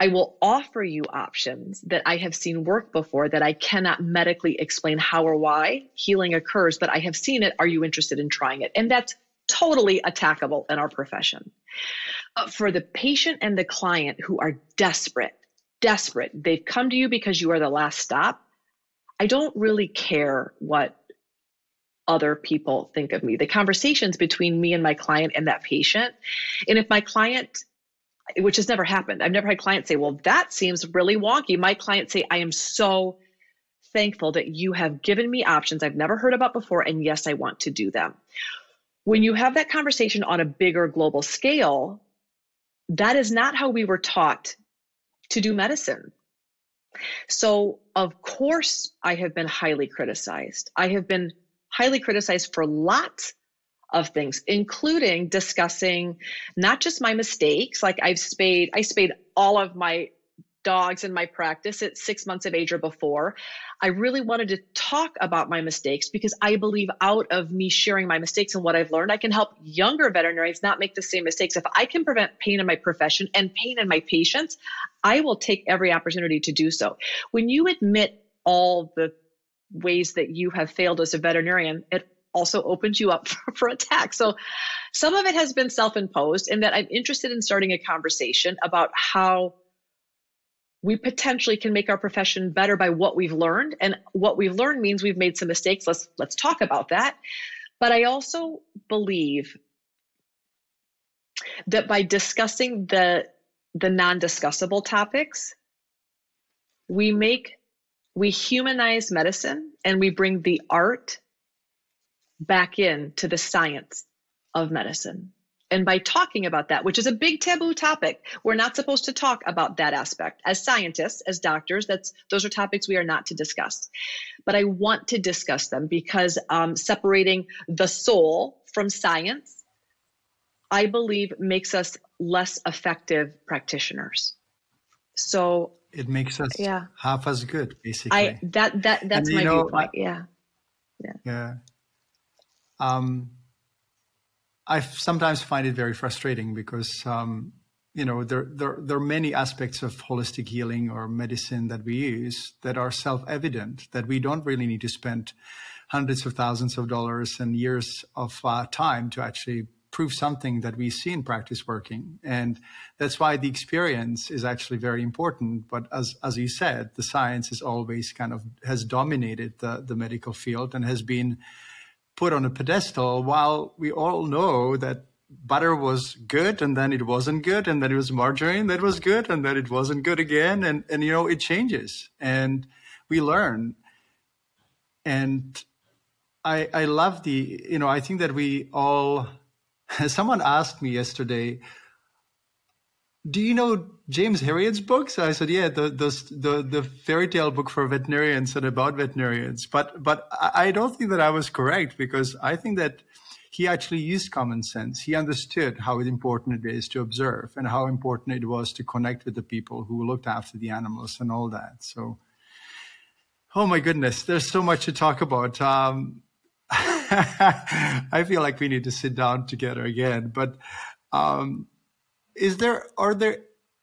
I will offer you options that I have seen work before that I cannot medically explain how or why healing occurs, but I have seen it. Are you interested in trying it? And that's totally attackable in our profession. But for the patient and the client who are desperate, desperate, they've come to you because you are the last stop. I don't really care what other people think of me. The conversations between me and my client and that patient. And if my client which has never happened. I've never had clients say, well, that seems really wonky. My clients say, I am so thankful that you have given me options I've never heard about before. And yes, I want to do them. When you have that conversation on a bigger global scale, that is not how we were taught to do medicine. So, of course, I have been highly criticized. I have been highly criticized for lots of things, including discussing not just my mistakes. Like I've spayed, I spayed all of my dogs in my practice at six months of age or before. I really wanted to talk about my mistakes because I believe out of me sharing my mistakes and what I've learned, I can help younger veterinarians not make the same mistakes. If I can prevent pain in my profession and pain in my patients, I will take every opportunity to do so. When you admit all the ways that you have failed as a veterinarian, it also opens you up for, for attack. So some of it has been self-imposed in that I'm interested in starting a conversation about how we potentially can make our profession better by what we've learned. And what we've learned means we've made some mistakes. Let's let's talk about that. But i also believe that by discussing the the non-discussable topics we make we humanize medicine and we bring the art back in to the science of medicine. And by talking about that, which is a big taboo topic, we're not supposed to talk about that aspect. As scientists, as doctors, that's those are topics we are not to discuss. But I want to discuss them because um, separating the soul from science, I believe, makes us less effective practitioners. So it makes us yeah. half as good, basically. I that that that's and, my know, viewpoint. Yeah. Yeah. Yeah. Um, I sometimes find it very frustrating because um, you know there, there there are many aspects of holistic healing or medicine that we use that are self-evident that we don't really need to spend hundreds of thousands of dollars and years of uh, time to actually prove something that we see in practice working. And that's why the experience is actually very important. But as as you said the science is always kind of has dominated the the medical field and has been put on a pedestal while we all know that butter was good and then it wasn't good and then it was margarine that was good and then it wasn't good again. And and you know it changes and we learn. And i i love the you know i think that we all someone asked me yesterday do you know James Herriot's books? I said, yeah, the, the, the, the, fairy tale book for veterinarians and about veterinarians. But, but I don't think that I was correct because I think that he actually used common sense. He understood how important it is to observe and how important it was to connect with the people who looked after the animals and all that. So, oh my goodness, there's so much to talk about. Um, I feel like we need to sit down together again, but, um, is there are there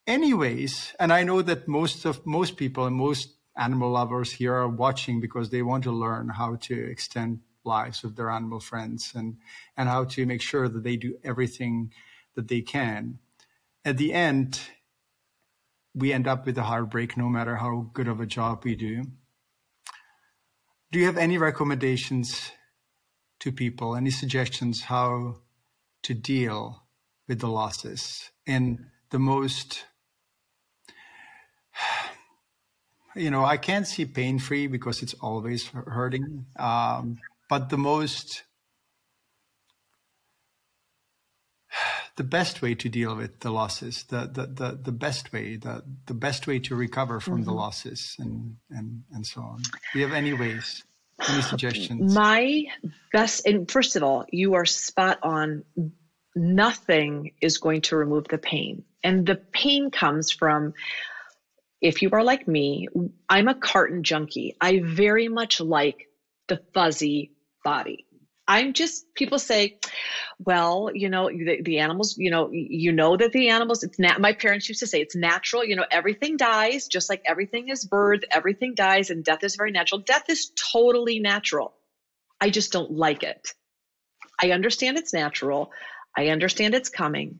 any ways and i know that most of most people and most animal lovers here are watching because they want to learn how to extend lives of their animal friends and and how to make sure that they do everything that they can. At the end we end up with a heartbreak no matter how good of a job we do. Do you have any recommendations to people? Any suggestions how to deal with the losses and the most you know, I can't see pain free because it's always hurting. Um, but the most, the best way to deal with the losses, the the the, the best way, the the best way to recover from mm-hmm. the losses, and and and so on. Do you have any ways? Any suggestions? My best, and first of all, you are spot on. Nothing is going to remove the pain, and the pain comes from if you are like me, I'm a carton junkie. I very much like the fuzzy body. I'm just, people say, well, you know, the, the animals, you know, you know that the animals, it's not, my parents used to say it's natural. You know, everything dies, just like everything is birth, everything dies, and death is very natural. Death is totally natural. I just don't like it. I understand it's natural. I understand it's coming.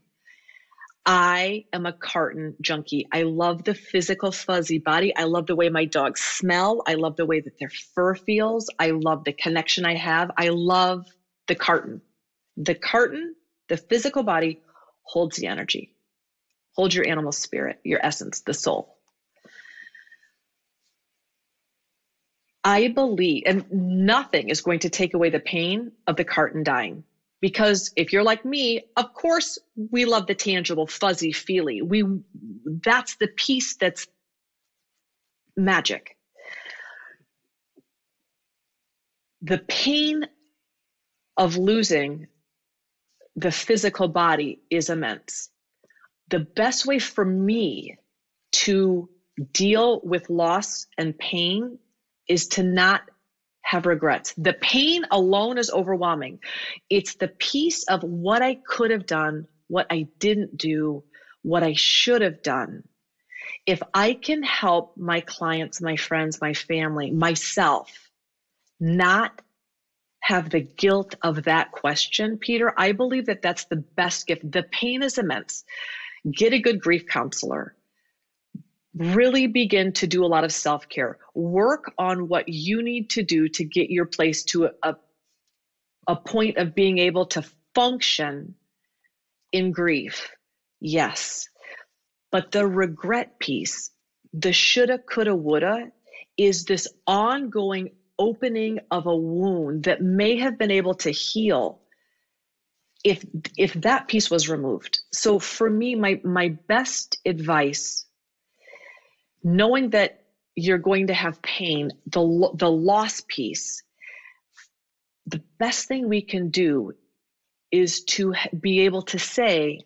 I am a carton junkie. I love the physical fuzzy body. I love the way my dogs smell. I love the way that their fur feels. I love the connection I have. I love the carton. The carton, the physical body holds the energy, holds your animal spirit, your essence, the soul. I believe, and nothing is going to take away the pain of the carton dying. Because if you're like me, of course we love the tangible, fuzzy, feely. We that's the piece that's magic. The pain of losing the physical body is immense. The best way for me to deal with loss and pain is to not have regrets. The pain alone is overwhelming. It's the piece of what I could have done, what I didn't do, what I should have done. If I can help my clients, my friends, my family, myself not have the guilt of that question, Peter, I believe that that's the best gift. The pain is immense. Get a good grief counselor really begin to do a lot of self care. Work on what you need to do to get your place to a, a point of being able to function in grief. Yes. But the regret piece, the shoulda, coulda, woulda, is this ongoing opening of a wound that may have been able to heal if if that piece was removed. So for me, my my best advice knowing that you're going to have pain, the, the loss piece, the best thing we can do is to be able to say,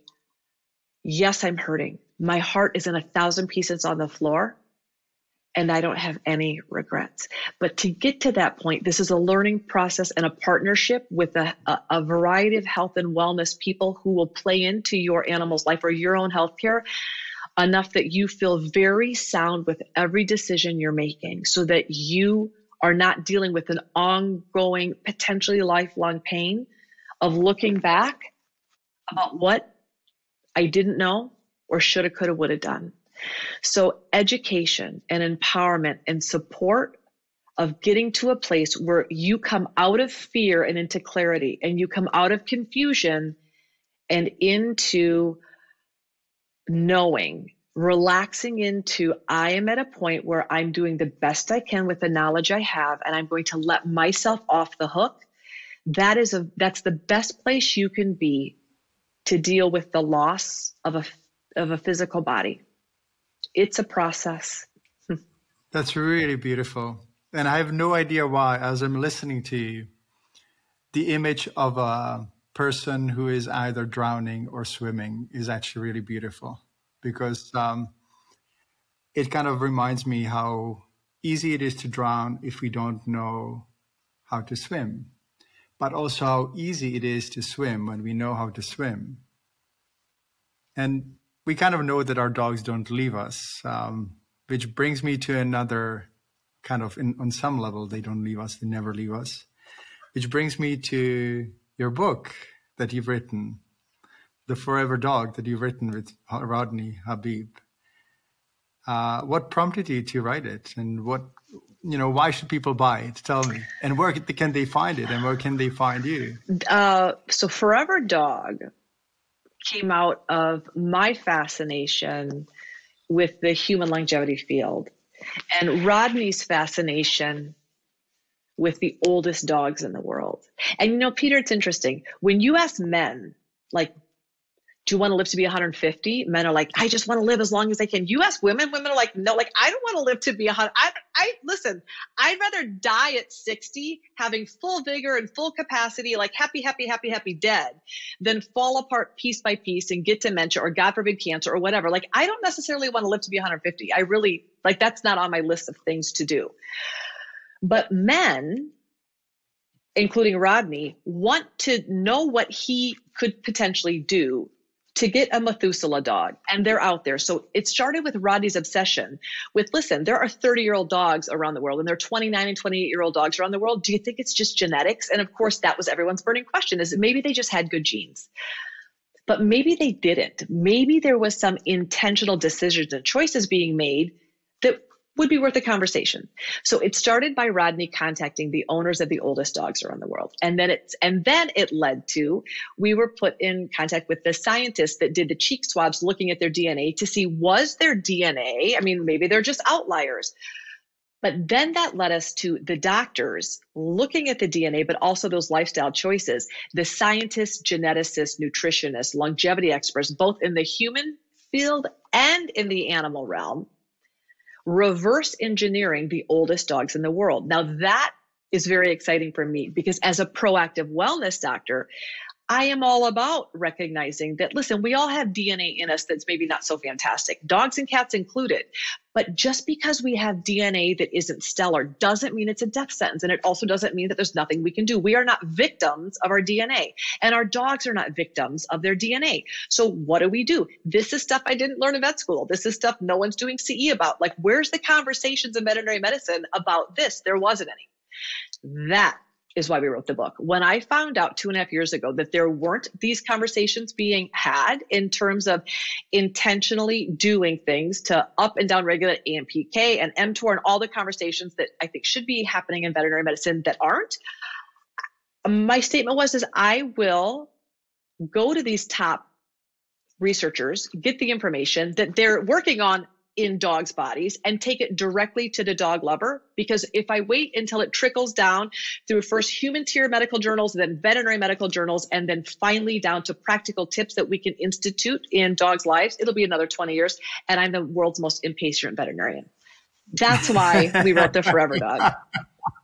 Yes, I'm hurting. My heart is in a thousand pieces on the floor, and I don't have any regrets. But to get to that point, this is a learning process and a partnership with a, a, a variety of health and wellness people who will play into your animal's life or your own healthcare enough that you feel very sound with every decision you're making so that you are not dealing with an ongoing, potentially lifelong pain of looking back about what I didn't know or shoulda, coulda, woulda done. So, education and empowerment and support of getting to a place where you come out of fear and into clarity, and you come out of confusion and into knowing, relaxing into I am at a point where I'm doing the best I can with the knowledge I have and I'm going to let myself off the hook. That is a that's the best place you can be to deal with the loss of a of a physical body. It's a process. That's really beautiful. And I have no idea why as I'm listening to you the image of a person who is either drowning or swimming is actually really beautiful because um, it kind of reminds me how easy it is to drown if we don't know how to swim, but also how easy it is to swim when we know how to swim. And we kind of know that our dogs don't leave us, um, which brings me to another kind of, in, on some level, they don't leave us, they never leave us, which brings me to your book that you've written, The Forever Dog that you've written with Rodney Habib. Uh, what prompted you to write it, and what you know? Why should people buy it? Tell me. And where can they find it, and where can they find you? Uh, so, Forever Dog came out of my fascination with the human longevity field. and Rodney's fascination with the oldest dogs in the world. And you know, Peter, it's interesting. When you ask men, like, do you want to live to be 150? Men are like, I just want to live as long as I can. You ask women, women are like, no, like, I don't want to live to be 100. I, I, listen, I'd rather die at 60, having full vigor and full capacity, like happy, happy, happy, happy dead, than fall apart piece by piece and get dementia or God forbid cancer or whatever. Like, I don't necessarily want to live to be 150. I really, like, that's not on my list of things to do. But men, including Rodney, want to know what he could potentially do to get a Methuselah dog, and they're out there. So it started with Rodney's obsession with listen, there are 30 year old dogs around the world, and there are 29 and 28 year old dogs around the world. Do you think it's just genetics? And of course, that was everyone's burning question is maybe they just had good genes. But maybe they didn't. Maybe there was some intentional decisions and choices being made would be worth a conversation. So it started by Rodney contacting the owners of the oldest dogs around the world. And then it's and then it led to we were put in contact with the scientists that did the cheek swabs looking at their DNA to see was their DNA, I mean maybe they're just outliers. But then that led us to the doctors looking at the DNA, but also those lifestyle choices, the scientists, geneticists, nutritionists, longevity experts, both in the human field and in the animal realm reverse engineering the oldest dogs in the world. Now, that is very exciting for me because as a proactive wellness doctor, I am all about recognizing that, listen, we all have DNA in us that's maybe not so fantastic, dogs and cats included. But just because we have DNA that isn't stellar doesn't mean it's a death sentence. And it also doesn't mean that there's nothing we can do. We are not victims of our DNA, and our dogs are not victims of their DNA. So, what do we do? This is stuff I didn't learn in vet school. This is stuff no one's doing CE about. Like, where's the conversations in veterinary medicine about this? There wasn't any. That is why we wrote the book. When I found out two and a half years ago that there weren't these conversations being had in terms of intentionally doing things to up and down regulate AMPK and mTOR and all the conversations that I think should be happening in veterinary medicine that aren't, my statement was is I will go to these top researchers, get the information that they're working on in dogs' bodies and take it directly to the dog lover. Because if I wait until it trickles down through first human tier medical journals, then veterinary medical journals, and then finally down to practical tips that we can institute in dogs' lives, it'll be another 20 years. And I'm the world's most impatient veterinarian. That's why we wrote the Forever Dog.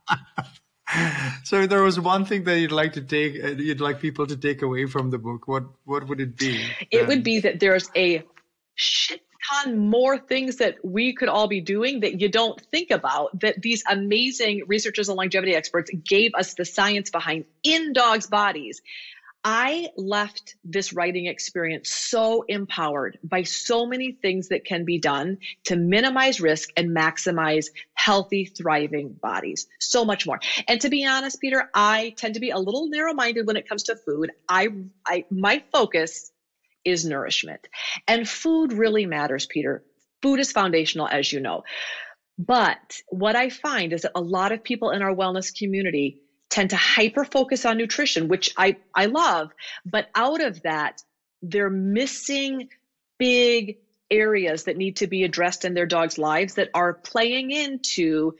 so there was one thing that you'd like to take uh, you'd like people to take away from the book what what would it be it would be that there's a shit ton more things that we could all be doing that you don't think about that these amazing researchers and longevity experts gave us the science behind in dogs' bodies. I left this writing experience so empowered by so many things that can be done to minimize risk and maximize healthy, thriving bodies. So much more. And to be honest, Peter, I tend to be a little narrow minded when it comes to food. I, I, my focus is nourishment. And food really matters, Peter. Food is foundational, as you know. But what I find is that a lot of people in our wellness community tend to hyper focus on nutrition, which I, I love. But out of that, they're missing big areas that need to be addressed in their dogs' lives that are playing into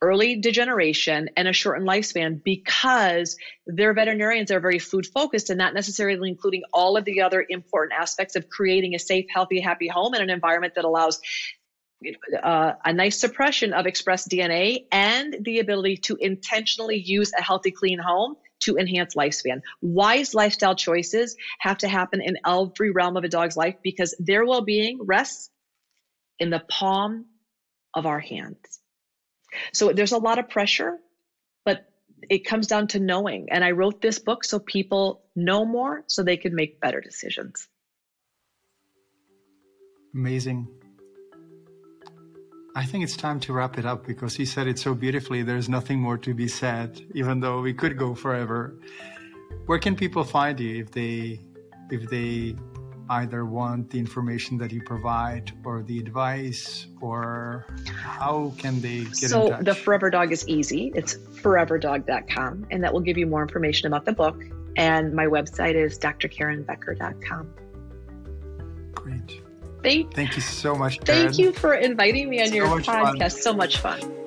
early degeneration and a shortened lifespan because their veterinarians are very food focused and not necessarily including all of the other important aspects of creating a safe, healthy, happy home and an environment that allows uh, a nice suppression of expressed DNA and the ability to intentionally use a healthy, clean home to enhance lifespan. Wise lifestyle choices have to happen in every realm of a dog's life because their well being rests in the palm of our hands. So there's a lot of pressure, but it comes down to knowing. And I wrote this book so people know more so they can make better decisions. Amazing. I think it's time to wrap it up because he said it so beautifully. There's nothing more to be said, even though we could go forever. Where can people find you if they if they either want the information that you provide or the advice or how can they get so the forever dog is easy it's foreverdog.com and that will give you more information about the book and my website is drkarenbecker.com great Thank, thank you so much. Karen. Thank you for inviting me on so your podcast. Fun. So much fun.